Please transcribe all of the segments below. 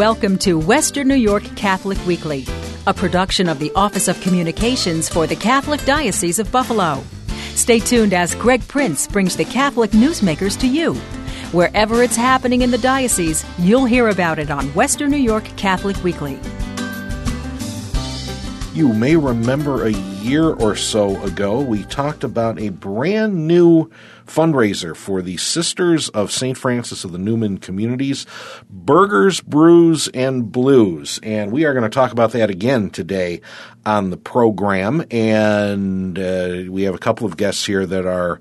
Welcome to Western New York Catholic Weekly, a production of the Office of Communications for the Catholic Diocese of Buffalo. Stay tuned as Greg Prince brings the Catholic newsmakers to you. Wherever it's happening in the diocese, you'll hear about it on Western New York Catholic Weekly. You may remember a year or so ago, we talked about a brand new fundraiser for the Sisters of St. Francis of the Neumann Communities, Burgers, Brews, and Blues. And we are going to talk about that again today on the program. And uh, we have a couple of guests here that are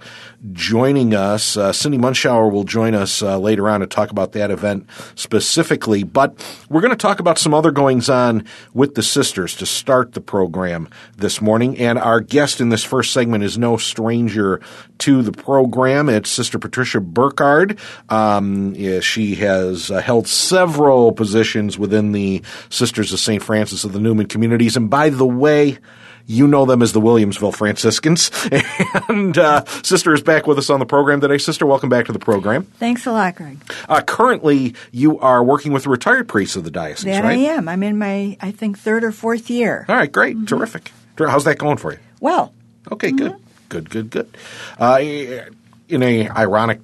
joining us. Uh, Cindy Munschauer will join us uh, later on to talk about that event specifically. But we're going to talk about some other goings on with the sisters to start the program this morning. And our guest in this first segment is no stranger to the program. It's Sister Patricia Burkard. Um, she has uh, held several positions within the Sisters of St. Francis of the Neumann communities. And by the way, you know them as the Williamsville Franciscans. And uh, Sister is back with us on the program today. Sister, welcome back to the program. Thanks a lot, Greg. Uh, currently, you are working with the retired priests of the diocese, that right? I am. I'm in my, I think, third or fourth year. All right, great, mm-hmm. terrific. How's that going for you? Well. Okay, good, mm-hmm. good, good, good. Uh, in a ironic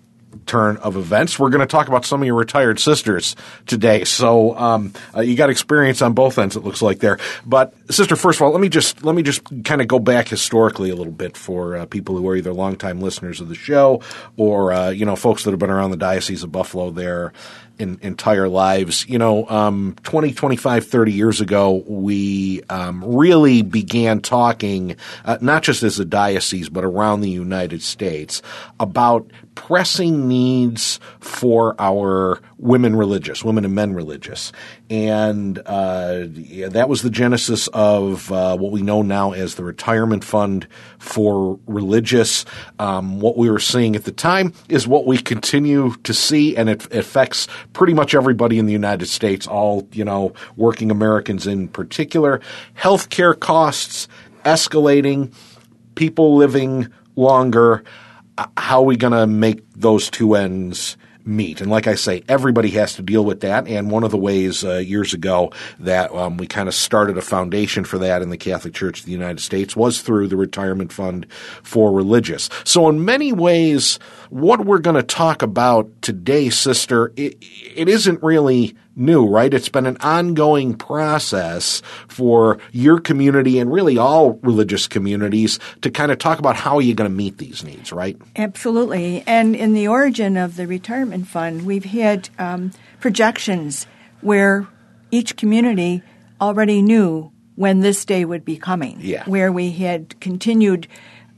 turn of events. We're going to talk about some of your retired sisters today. So um, uh, you got experience on both ends. It looks like there. But sister, first of all, let me just let me just kind of go back historically a little bit for uh, people who are either longtime listeners of the show or uh, you know folks that have been around the diocese of Buffalo their in, entire lives. You know, um, 20, 25, 30 years ago, we um, really began talking, uh, not just as a diocese, but around the United States, about pressing needs for our women religious, women and men religious. And uh, that was the genesis of uh, what we know now as the Retirement Fund for Religious. Um, what we were seeing at the time is what we continue to see, and it affects pretty much everybody in the United States, all, you know, working Americans in particular. Healthcare costs escalating, people living longer – how are we going to make those two ends meet? And like I say, everybody has to deal with that. And one of the ways uh, years ago that um, we kind of started a foundation for that in the Catholic Church of the United States was through the Retirement Fund for Religious. So in many ways, what we're going to talk about today, sister, it, it isn't really new, right? It's been an ongoing process for your community and really all religious communities to kind of talk about how are you going to meet these needs, right? Absolutely. And in the origin of the retirement fund, we've had um, projections where each community already knew when this day would be coming, yeah. where we had continued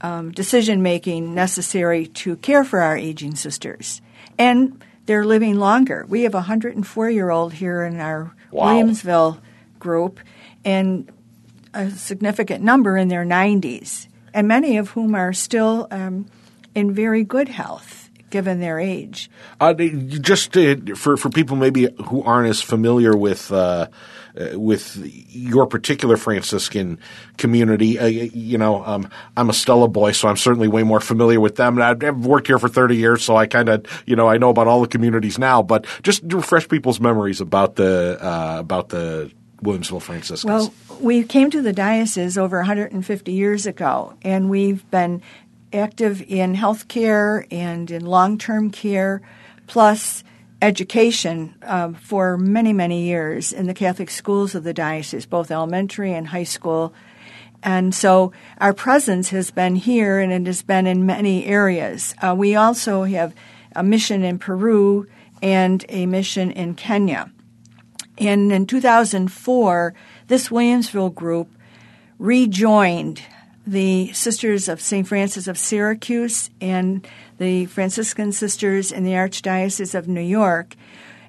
um, decision making necessary to care for our aging sisters. And they're living longer. We have a 104 year old here in our wow. Williamsville group, and a significant number in their 90s, and many of whom are still um, in very good health given their age. Uh, just to, for for people maybe who aren't as familiar with uh, uh, with your particular Franciscan community. Uh, you know, um, I'm a Stella boy, so I'm certainly way more familiar with them. I've, I've worked here for 30 years, so I kind of, you know, I know about all the communities now. But just to refresh people's memories about the uh, about the Williamsville Franciscans. Well, we came to the diocese over 150 years ago, and we've been active in healthcare and in long-term care, plus education uh, for many, many years in the Catholic schools of the diocese, both elementary and high school. And so our presence has been here and it has been in many areas. Uh, we also have a mission in Peru and a mission in Kenya. And in 2004, this Williamsville group rejoined the Sisters of St. Francis of Syracuse and the Franciscan Sisters in the Archdiocese of New York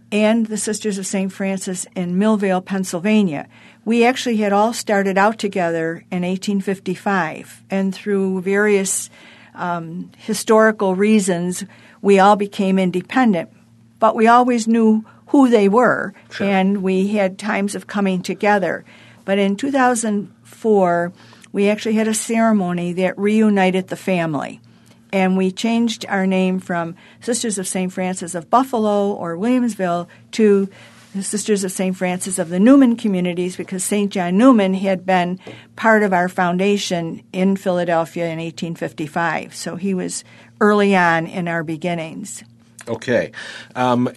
and the Sisters of St. Francis in Millvale, Pennsylvania. We actually had all started out together in 1855, and through various um, historical reasons, we all became independent. But we always knew who they were, sure. and we had times of coming together. But in 2004, we actually had a ceremony that reunited the family. And we changed our name from Sisters of St. Francis of Buffalo or Williamsville to the Sisters of St. Francis of the Neumann communities because St. John Neumann had been part of our foundation in Philadelphia in 1855. So he was early on in our beginnings. Okay. Um,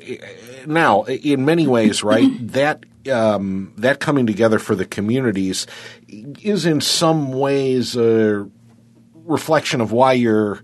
now, in many ways, right, that um, that coming together for the communities is in some ways a reflection of why you're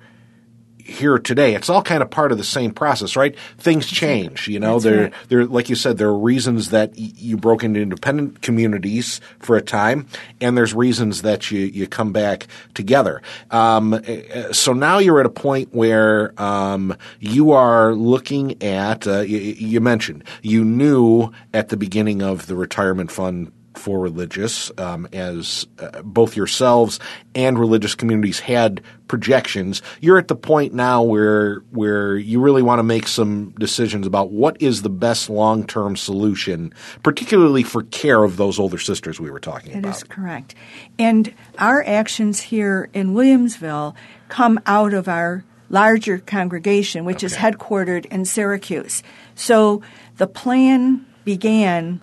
here today. It's all kind of part of the same process, right? Things change, you know. That's there, right. there, like you said, there are reasons that y- you broke into independent communities for a time, and there's reasons that you you come back together. Um, uh, so now you're at a point where um, you are looking at. Uh, you, you mentioned you knew at the beginning of the retirement fund for religious, um, as uh, both yourselves and religious communities had projections. You're at the point now where where you really want to make some decisions about what is the best long term solution, particularly for care of those older sisters we were talking That about. is correct. And our actions here in Williamsville come out of our larger congregation, which is headquartered in Syracuse. So the plan began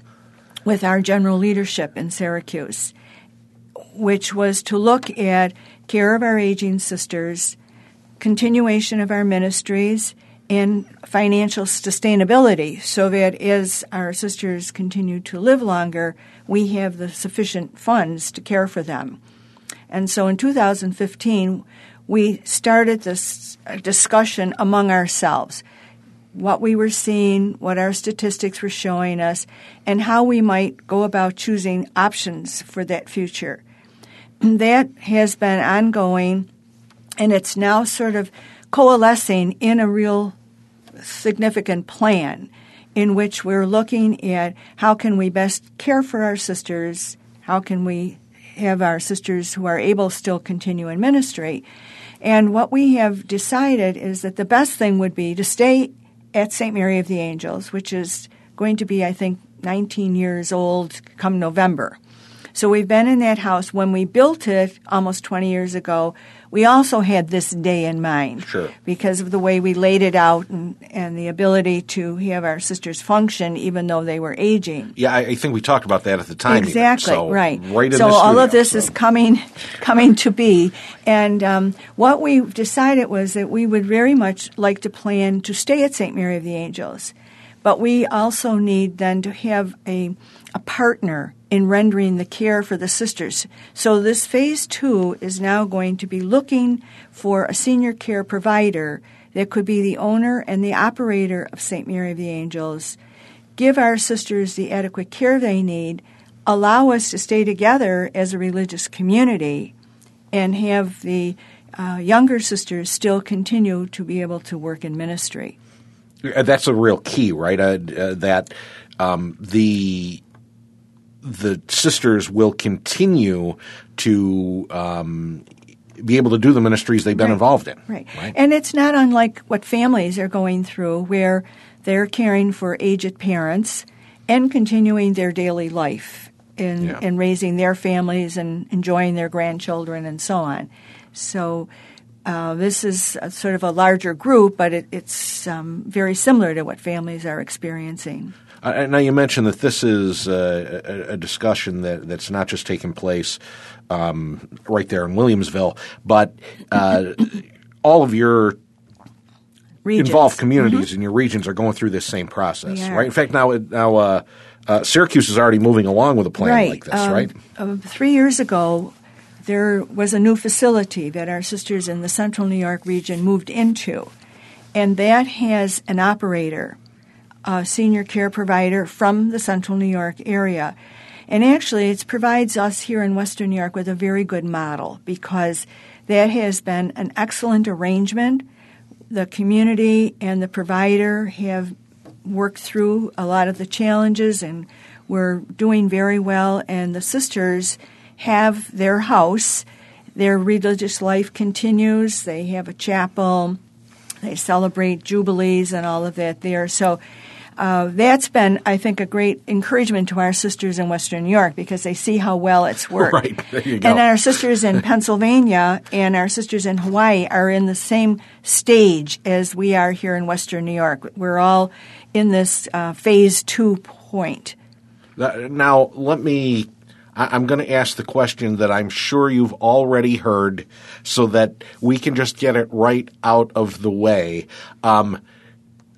with our general leadership in Syracuse, which was to look at care of our aging sisters, continuation of our ministries, and financial sustainability so that as our sisters continue to live longer, we have the sufficient funds to care for them. And so in 2015, we started this discussion among ourselves what we were seeing, what our statistics were showing us, and how we might go about choosing options for that future. That has been ongoing, and it's now sort of coalescing in a real significant plan in which we're looking at how can we best care for our sisters, how can we have our sisters who are able still continue in ministry. And what we have decided is that the best thing would be to stay at St. Mary of the Angels, which is going to be, I think, 19 years old come November. So we've been in that house. When we built it almost 20 years ago, we also had this day in mind. Sure. Because of the way we laid it out and, and the ability to have our sisters function even though they were aging. Yeah, I, I think we talked about that at the time. Exactly So, right. Right so all studio, of this so. is coming, coming to be, and um, what we decided was that we would very much like to plan to stay at St. Mary of the Angels, but we also need then to have a a partner in rendering the care for the sisters. So this phase two is now going to be looking for a senior care provider that could be the owner and the operator of St. Mary of the Angels give our sisters the adequate care they need, allow us to stay together as a religious community, and have the uh, younger sisters still continue to be able to work in ministry. Uh, That's a real key, right? Uh, uh, that um, the the sisters will continue to um, be able to do the ministries they've been Right. involved in. Right. And it's not unlike what families are going through, where they're caring for aged parents and continuing their daily life in, Yeah. in raising their families and enjoying their grandchildren and so on. So uh, this is sort of a larger group, but it, it's um, very similar to what families are experiencing. Uh, now you mentioned that this is uh, a, a discussion that, that's not just taking place um, right there in Williamsville, but uh, all of your Regions. involved communities in your regions are going through this same process, are. right? In fact, now now uh, uh, Syracuse is already moving along with a plan right. like this, Um, right? uh, three years ago, there was a new facility that our sisters in the central New York region moved into, and that has an operator, a senior care provider from the central New York area. And actually, it provides us here in Western New York with a very good model because that has been an excellent arrangement. The community and the provider have worked through a lot of the challenges and we're doing very well. And the sisters have their house. Their religious life continues. They have a chapel. They celebrate jubilees and all of that there. So uh, that's been, I think, a great encouragement to our sisters in Western New York because they see how well it's worked. Right. There you go. And our sisters in Pennsylvania and our sisters in Hawaii are in the same stage as we are here in Western New York. We're all in this uh, phase two point. Now, let me. I'm going to ask the question that I'm sure you've already heard so that we can just get it right out of the way. Um,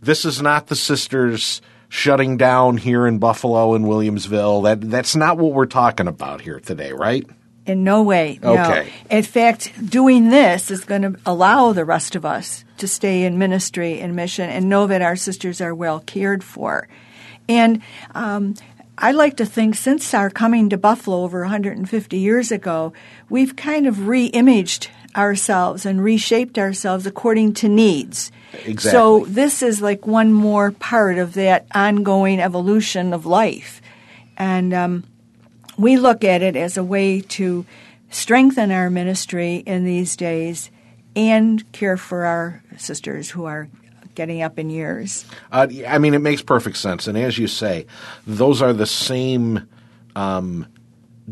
this is not the sisters shutting down here in Buffalo and Williamsville. That that's not what we're talking about here today, right? In no way. No. Okay. In fact, doing this is going to allow the rest of us to stay in ministry and mission and know that our sisters are well cared for. And um, I like to think since our coming to Buffalo over 150 years ago, we've kind of re imaged ourselves and reshaped ourselves according to needs. Exactly. So this is like one more part of that ongoing evolution of life. And um, we look at it as a way to strengthen our ministry in these days and care for our sisters who are getting up in years. Uh, I mean, it makes perfect sense. And as you say, those are the same um,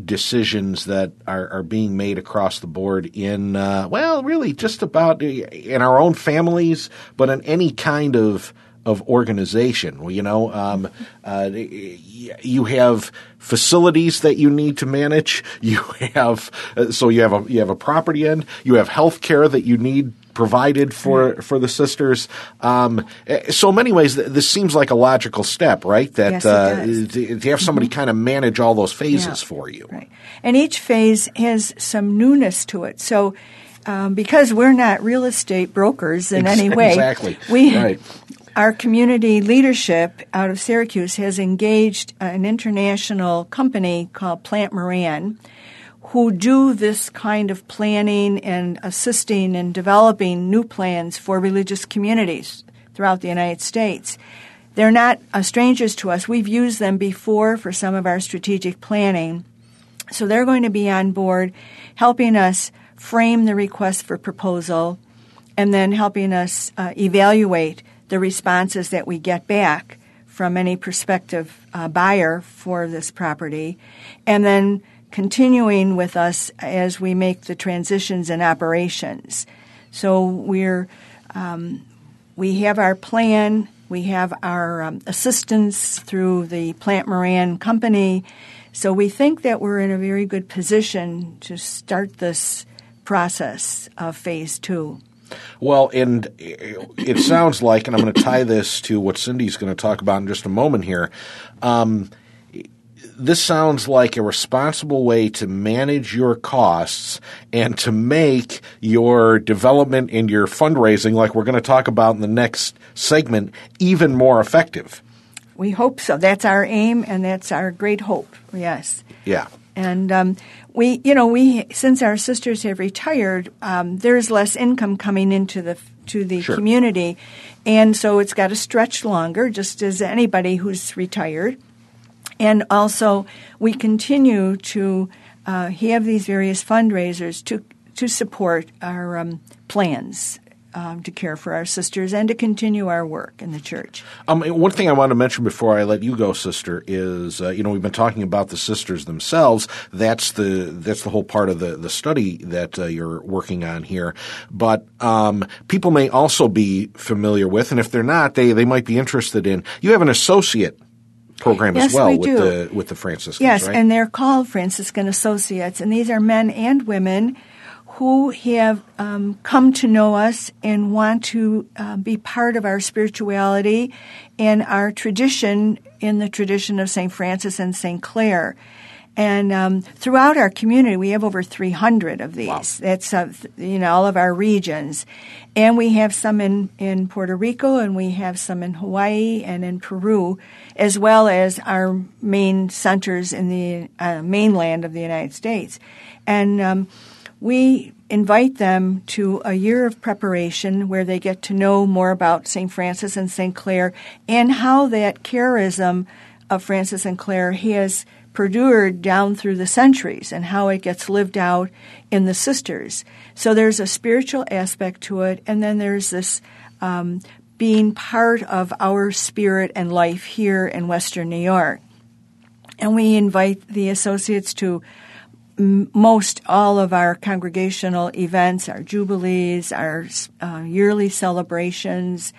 decisions that are, are, being made across the board in, uh, well, really just about in our own families, but in any kind of of organization. You know, um, uh, you have facilities that you need to manage. You have uh, so you have a you have a property end. You have health care that you need provided for for the sisters. Um, so, in many ways, this seems like a logical step, right? That yes, uh, to, to, have somebody mm-hmm. kind of manage all those phases yeah. for you, right? And each phase has some newness to it. So. Um, because we're not real estate brokers in any way, exactly. we right. Our community leadership out of Syracuse has engaged an international company called Plante Moran who do this kind of planning and assisting in developing new plans for religious communities throughout the United States. They're not uh, strangers to us. We've used them before for some of our strategic planning. So they're going to be on board helping us frame the request for proposal and then helping us uh, evaluate the responses that we get back from any prospective uh, buyer for this property, and then continuing with us as we make the transitions and operations. So we're um, we have our plan, we have our um, assistance through the Plante Moran company. So we think that we're in a very good position to start this process of phase two. Well, and it sounds like, and I'm going to tie this to what Cindy's going to talk about in just a moment here. Um, this sounds like a responsible way to manage your costs and to make your development and your fundraising, like we're going to talk about in the next segment, even more effective. We hope so. That's our aim, and that's our great hope. Yes. Yeah. And um, we, you know, we since our sisters have retired, um, there's less income coming into the to the sure. community, and so it's got to stretch longer, just as anybody who's retired. And also, we continue to uh, have these various fundraisers to to support our um, plans um, to care for our sisters and to continue our work in the church. Um, one thing I want to mention before I let you go, sister, is uh, you know we've been talking about the sisters themselves. That's the that's the whole part of the the study that uh, you're working on here. But um, people may also be familiar with, and if they're not, they they might be interested in. You have an associate program yes, as well we with do. the with the Franciscans. Yes, right? and they're called Franciscan Associates, and these are men and women who have um, come to know us and want to uh, be part of our spirituality and our tradition in the tradition of St. Francis and St. Clare. And um, throughout our community, we have over 300 of these. Wow. That's uh, you know all of our regions, and we have some in in Puerto Rico, and we have some in Hawaii and in Peru, as well as our main centers in the uh, mainland of the United States. And um, we invite them to a year of preparation where they get to know more about St. Francis and St. Clare and how that charism of Francis and Clare has perdured down through the centuries and how it gets lived out in the sisters. So there's a spiritual aspect to it, and then there's this um, being part of our spirit and life here in Western New York. And we invite the associates to most all of our congregational events, our jubilees, our uh, yearly celebrations,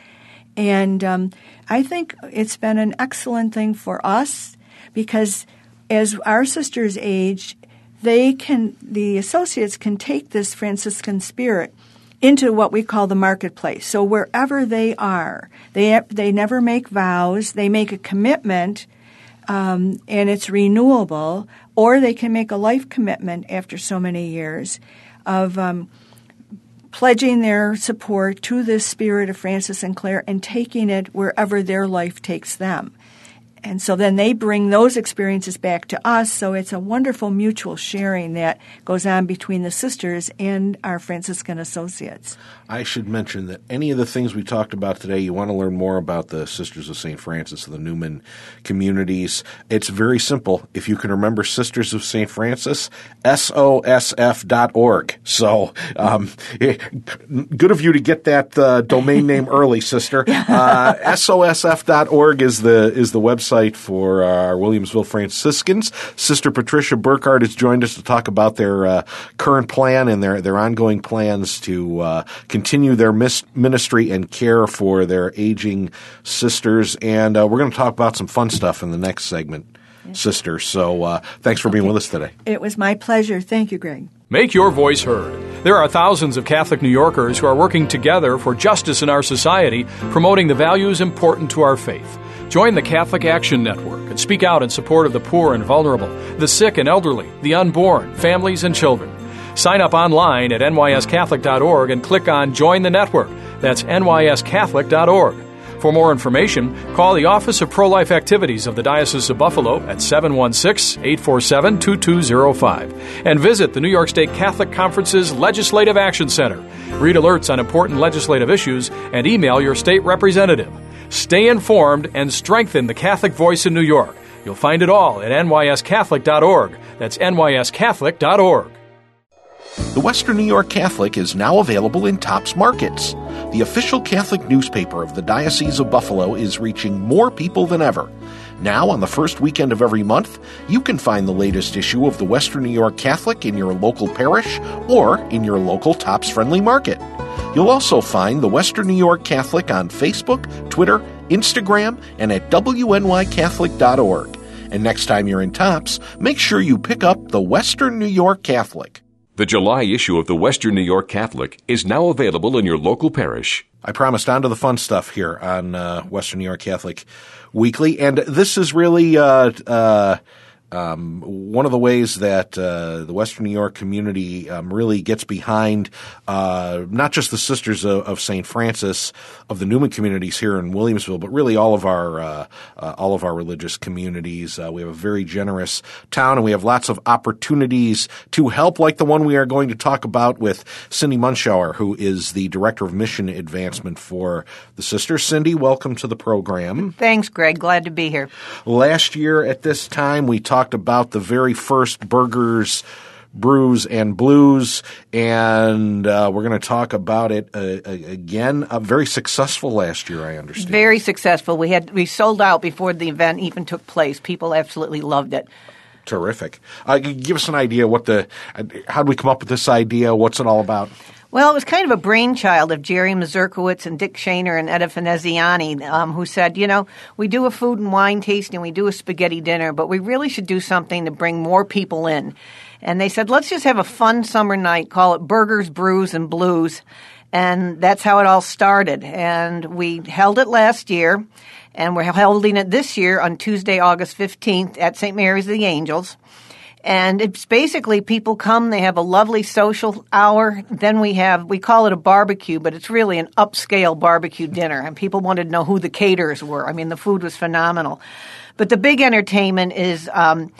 And um, I think it's been an excellent thing for us because as our sisters age, they can the associates can take this Franciscan spirit into what we call the marketplace. So wherever they are, they they never make vows. They make a commitment, um, and it's renewable. Or they can make a life commitment after so many years of um, pledging their support to the spirit of Francis and Clare and taking it wherever their life takes them. And so then they bring those experiences back to us. So it's a wonderful mutual sharing that goes on between the sisters and our Franciscan associates. I should mention that any of the things we talked about today, you want to learn more about the Sisters of St. Francis, of the Neumann communities. It's very simple. If you can remember Sisters of St. Francis, SOSF.org. So, um, good of you to get that uh, domain name early, sister. Uh, SOSF.org is the, is the website for our Williamsville Franciscans. Sister Patricia Burkard has joined us to talk about their uh, current plan and their, their ongoing plans to uh, continue their mis- ministry and care for their aging sisters. And uh, we're going to talk about some fun stuff in the next segment, sister. So uh, thanks for being with us today. It was my pleasure. Thank you, Greg. Make your voice heard. There are thousands of Catholic New Yorkers who are working together for justice in our society, promoting the values important to our faith. Join the Catholic Action Network and speak out in support of the poor and vulnerable, the sick and elderly, the unborn, families, and children. Sign up online at nyscatholic.org and click on Join the Network. That's nyscatholic.org. For more information, call the Office of Pro Life Activities of the Diocese of Buffalo at 716 847 2205 and visit the New York State Catholic Conference's Legislative Action Center. Read alerts on important legislative issues and email your state representative. Stay informed and strengthen the Catholic voice in New York. You'll find it all at nyscatholic.org. That's nyscatholic.org. The Western New York Catholic is now available in Tops Markets. The official Catholic newspaper of the Diocese of Buffalo is reaching more people than ever. Now, on the first weekend of every month, you can find the latest issue of the Western New York Catholic in your local parish or in your local Tops friendly market. You'll also find the Western New York Catholic on Facebook, Twitter, Instagram, and at WNYCatholic.org. And next time you're in Tops, make sure you pick up the Western New York Catholic. The July issue of the Western New York Catholic is now available in your local parish. I promised on to the fun stuff here on uh, Western New York Catholic Weekly, and this is really uh, uh, um, one of the ways that uh, the Western New York community um, really gets behind uh, not just the Sisters of, of St. Francis of the Neumann communities here in Williamsville, but really all of our uh, uh all of our religious communities. Uh, we have a very generous town, and we have lots of opportunities to help, like the one we are going to talk about with Cindy Munschauer, who is the director of mission advancement for the Sisters. Cindy, welcome to the program. Thanks, Greg. Glad to be here. Last year at this time, we talked about the very first burgers brews and blues, and uh, we're going to talk about it uh, again. Uh, very successful last year, I understand. Very successful. We had we sold out before the event even took place. People absolutely loved it. Terrific. Uh, give us an idea what the uh, how did we come up with this idea? What's it all about? Well, it was kind of a brainchild of Jerry Mazurkowitz and Dick Shaner and Etta Veneziani, um, who said, you know, we do a food and wine tasting, we do a spaghetti dinner, but we really should do something to bring more people in. And they said, let's just have a fun summer night, call it Burgers, Brews, and Blues. And that's how it all started. And we held it last year, and we're holding it this year on Tuesday, August 15th at St. Mary's of the Angels. And it's basically people come, they have a lovely social hour. Then we have, we call it a barbecue, but it's really an upscale barbecue dinner. And people wanted to know who the caterers were. I mean, the food was phenomenal. But the big entertainment is, um,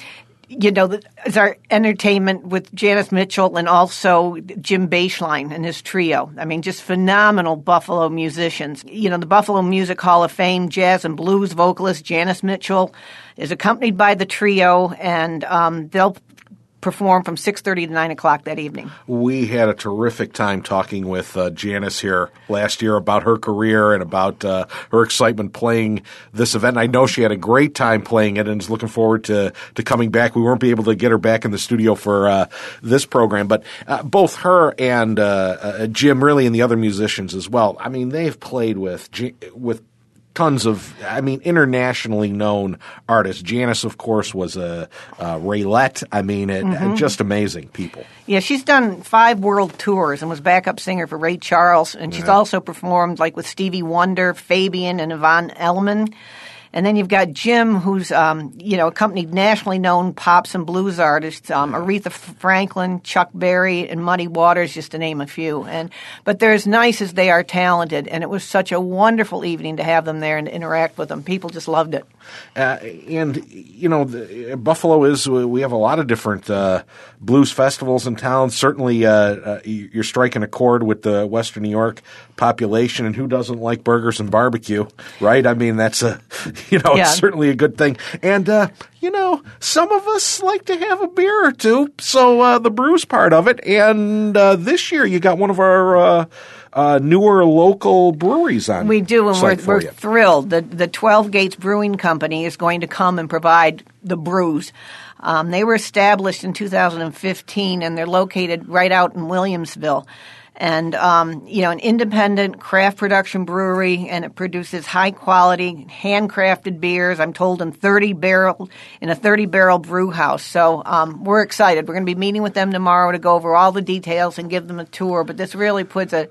you know, it's our entertainment with Janice Mitchell and also Jim Baseline and his trio. I mean, just phenomenal Buffalo musicians. You know, the Buffalo Music Hall of Fame jazz and blues vocalist Janice Mitchell is accompanied by the trio, and um, they'll perform from 6.30 to 9 o'clock that evening. We had a terrific time talking with uh, janice here last year about her career and about uh, her excitement playing this event. I know she had a great time playing it and is looking forward to, to coming back. We won't be able to get her back in the studio for uh, this program but uh, both her and uh, uh, jim really and the other musicians as well. I mean they've played with with tons of, I mean, internationally known artists. Janice, of course, was a, a Raylette. I mean, it, Mm-hmm. just amazing people. Yeah, she's done five world tours and was backup singer for Ray Charles, and she's also performed like with Stevie Wonder, Fabian, and Yvonne Elliman. And then you've got Jim, who's um, you know accompanied nationally known pops and blues artists, um, Aretha Franklin, Chuck Berry, and Muddy Waters, just to name a few. And but they're as nice as they are talented, and it was such a wonderful evening to have them there and interact with them. People just loved it. Uh, and you know, the, Buffalo is we have a lot of different uh, blues festivals in town. Certainly, uh, uh, you're striking a chord with the Western New York population, and who doesn't like burgers and barbecue, right? I mean, that's a you know, Yeah. it's certainly a good thing. And uh, you know, some of us like to have a beer or two, so uh, the brews part of it. And uh, this year, you got one of our. Uh, uh, newer local breweries on. We do, and we're, we're thrilled. The the Twelve Gates Brewing Company is going to come and provide the brews. Um, they were established in 2015, and they're located right out in Williamsville. And um, you know, an independent craft production brewery, and it produces high quality, handcrafted beers. I'm told in 30 barrel in a 30 barrel brew house. So um, we're excited. We're going to be meeting with them tomorrow to go over all the details and give them a tour. But this really puts a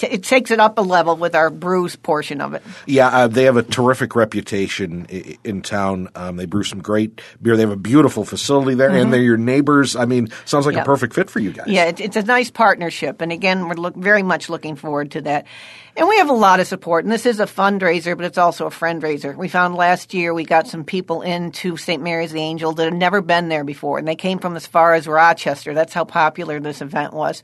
t- it takes it up a level with our brews portion of it. Yeah, uh, they have a terrific reputation i- in town. Um, they brew some great beer. They have a beautiful facility there, and they're your neighbors. I mean, sounds like Mm-hmm. Yeah. a perfect fit for you guys. Yeah, it, it's a nice partnership, and again, we're look, very much looking forward to that. And we have a lot of support, and this is a fundraiser, but it's also a friendraiser. We found last year we got some people into St. Mary's the Angel that had never been there before, and they came from as far as Rochester. That's how popular this event was.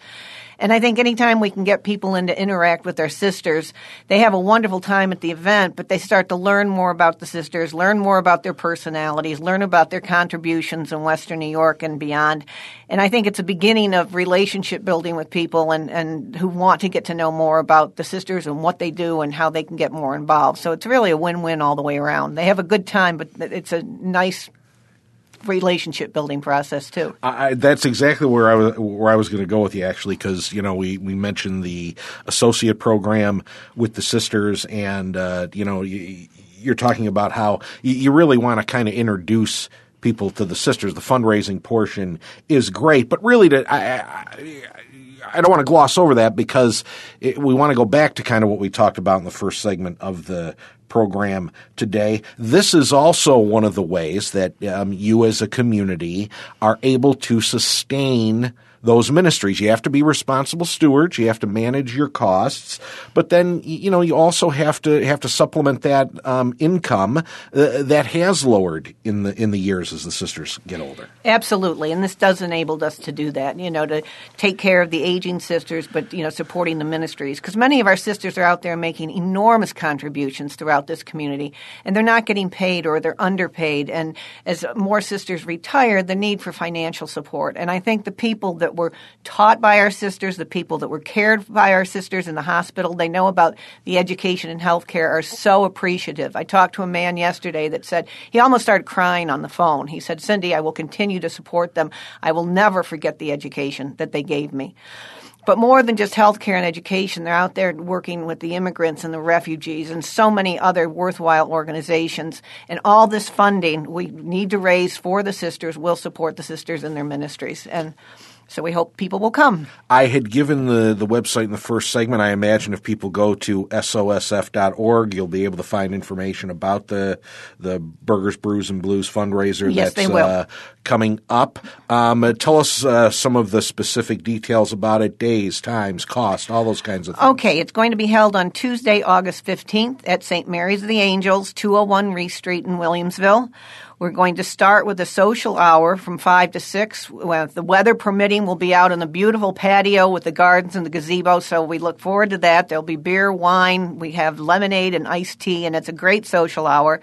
And I think anytime we can get people in to interact with their sisters, they have a wonderful time at the event, but they start to learn more about the sisters, learn more about their personalities, learn about their contributions in Western New York and beyond. And I think it's a beginning of relationship building with people and, and who want to get to know more about the sisters and what they do and how they can get more involved. So it's really a win-win all the way around. They have a good time, but it's a nice relationship building process too. I, that's exactly where I was where I was going to go with you actually because you know we we mentioned the associate program with the sisters and uh, you know you, you're talking about how you, you really want to kind of introduce people to the sisters. The fundraising portion is great, but really to I, I, I don't want to gloss over that because it, we want to go back to kind of what we talked about in the first segment of the program today. This is also one of the ways that um, you as a community are able to sustain those ministries. You have to be responsible stewards. You have to manage your costs, but then you know you also have to have to supplement that um, income uh, that has lowered in the in the years as the sisters get older. Absolutely, and this does enable us to do that. You know, to take care of the aging sisters, but you know, supporting the ministries because many of our sisters are out there making enormous contributions throughout this community, and they're not getting paid or they're underpaid. And as more sisters retire, the need for financial support. And I think the people that were taught by our sisters, the people that were cared for by our sisters in the hospital, they know about the education and health care are so appreciative. I talked to a man yesterday that said he almost started crying on the phone. He said, Cindy, I will continue to support them. I will never forget the education that they gave me. But more than just healthcare and education, they're out there working with the immigrants and the refugees and so many other worthwhile organizations. And all this funding we need to raise for the sisters will support the sisters in their ministries. And so we hope people will come. I had given the, the website in the first segment. I imagine if people go to sosf.org, you'll be able to find information about the the Burgers, Brews, and Blues fundraiser Yes, that's. Uh, coming up. Um, uh, tell us uh, some of the specific details about it days, times, cost, all those kinds of things. Okay, it's going to be held on Tuesday, August 15th at St. Mary's of the Angels, 201 Reist Street in Williamsville. We're going to start with a social hour from 5 to 6. With the weather permitting, we'll be out on the beautiful patio with the gardens and the gazebo, so we look forward to that. There'll be beer, wine, we have lemonade and iced tea, and it's a great social hour.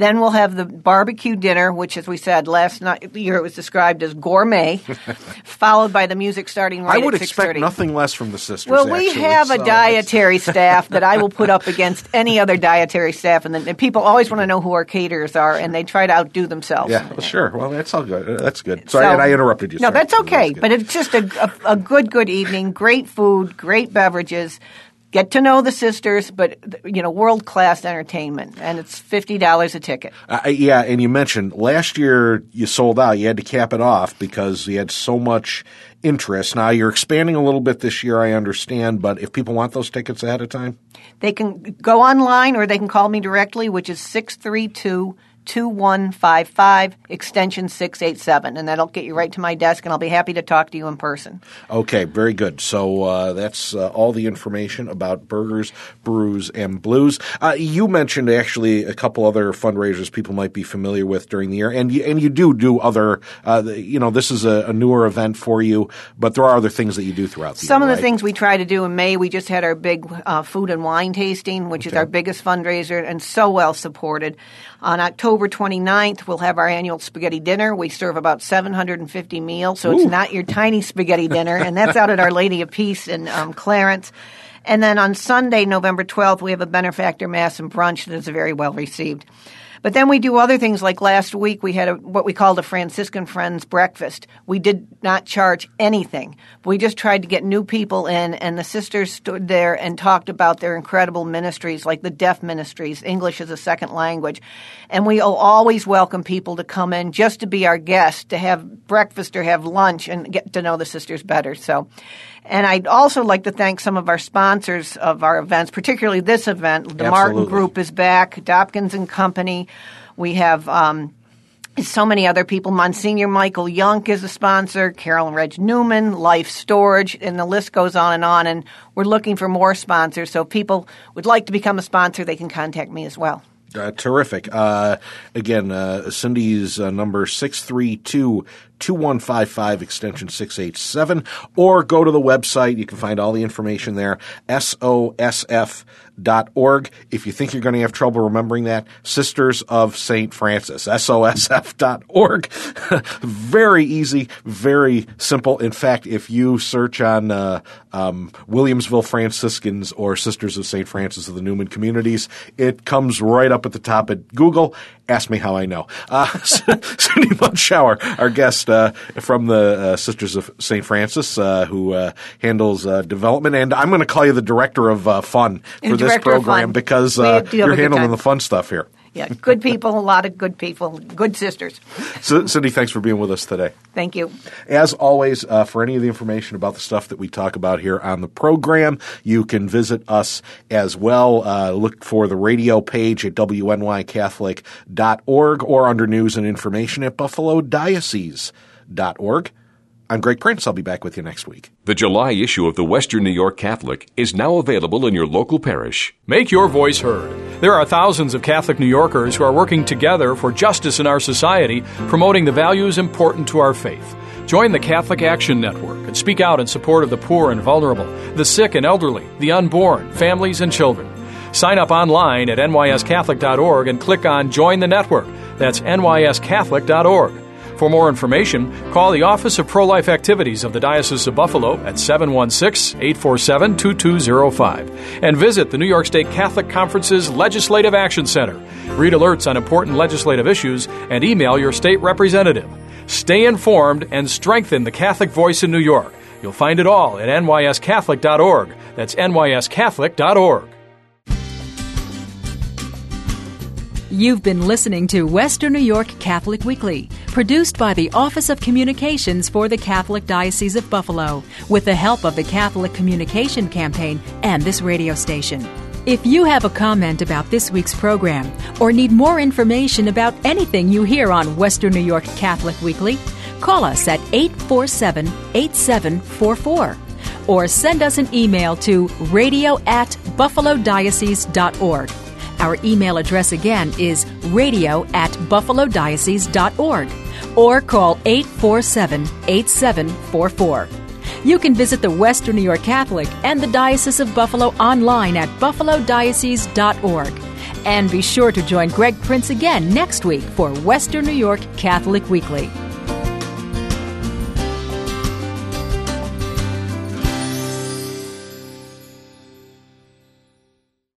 Then we'll have the barbecue dinner, which, as we said last night, year it was described as gourmet, followed by the music starting right I would expect 6:30. nothing less from the sisters. Well, we actually, have a dietary staff that I will put up against any other dietary staff, and, then and people always want to know who our caterers are, and they try to outdo themselves. Yeah, well, sure. Well, that's all good. That's good. Sorry, So- and I interrupted you. No, Sorry. that's okay. good. but it's just a, a, a good, good evening. Great food, great beverages. Get to know the sisters, but you know, world class entertainment, and it's fifty dollars a ticket. Uh, yeah, and you mentioned last year you sold out. You had to cap it off because you had so much interest. Now you're expanding a little bit this year, I understand, but if people want those tickets ahead of time, they can go online or they can call me directly, which is six three two. 2155 extension 687 and that'll get you right to my desk and I'll be happy to talk to you in person. Okay, very good. So uh, that's uh, all the information about burgers, brews and blues. Uh, you mentioned actually a couple other fundraisers people might be familiar with during the year and you, and you do do other uh, you know this is a, a, newer event for you, but there are other things that you do throughout the year. Some year, of the right? things we try to do in May, we just had our big uh, food and wine tasting, which okay. is our biggest fundraiser and so well supported. On October 29th, we'll have our annual spaghetti dinner. We serve about 750 meals, so Ooh. it's not your tiny spaghetti dinner, and that's out at Our Lady of Peace in um, Clarence. And then on Sunday, November 12th, we have a benefactor mass and brunch that is very well received. But then we do other things like last week we had a, what we called a Franciscan Friends breakfast. We did not charge anything. We just tried to get new people in, and the sisters stood there and talked about their incredible ministries, like the deaf ministries, English as a second language. And we always welcome people to come in just to be our guest, to have breakfast or have lunch and get to know the sisters better. So, and I'd also like to thank some of our sponsors of our events, particularly this event. The Absolutely. Martin Group is back, Dopkins and Company. We have um, so many other people. Monsignor Michael Young is a sponsor, Carol and Reg Newman, Life Storage, and the list goes on and on. And we're looking for more sponsors. So if people would like to become a sponsor, they can contact me as well. Uh, terrific. Uh, again, uh, Cindy's uh, number 632 2155 extension 687 or go to the website. You can find all the information there. SOSF org. If you think you're going to have trouble remembering that, Sisters of St. Francis, SOSF.org. very easy, very simple. In fact, if you search on uh, um, Williamsville Franciscans or Sisters of St. Francis of the Neumann Communities, it comes right up at the top at Google. Ask me how I know. Uh, Cindy Munschauer, our guest uh, from the uh, Sisters of St. Francis, uh, who uh, handles uh, development. And I'm going to call you the director of fun for this program because you're handling the fun stuff here. Yeah, good people, a lot of good people, good sisters. So, Cindy, thanks for being with us today. Thank you. As always, uh, for any of the information about the stuff that we talk about here on the program, you can visit us as well. Uh, look for the radio page at wnycatholic.org or under news and information at buffalodiocese.org. I'm Greg Prince. I'll be back with you next week. The July issue of the Western New York Catholic is now available in your local parish. Make your voice heard. There are thousands of Catholic New Yorkers who are working together for justice in our society, promoting the values important to our faith. Join the Catholic Action Network and speak out in support of the poor and vulnerable, the sick and elderly, the unborn, families, and children. Sign up online at nyscatholic.org and click on Join the Network. That's nyscatholic.org. For more information, call the Office of Pro Life Activities of the Diocese of Buffalo at 716 847 2205 and visit the New York State Catholic Conference's Legislative Action Center. Read alerts on important legislative issues and email your state representative. Stay informed and strengthen the Catholic voice in New York. You'll find it all at nyscatholic.org. That's nyscatholic.org. You've been listening to Western New York Catholic Weekly, produced by the Office of Communications for the Catholic Diocese of Buffalo, with the help of the Catholic Communication Campaign and this radio station. If you have a comment about this week's program or need more information about anything you hear on Western New York Catholic Weekly, call us at 847 8744 or send us an email to radio at buffalodiocese.org. Our email address again is radio at buffalodiocese.org or call 847 8744. You can visit the Western New York Catholic and the Diocese of Buffalo online at buffalodiocese.org. And be sure to join Greg Prince again next week for Western New York Catholic Weekly.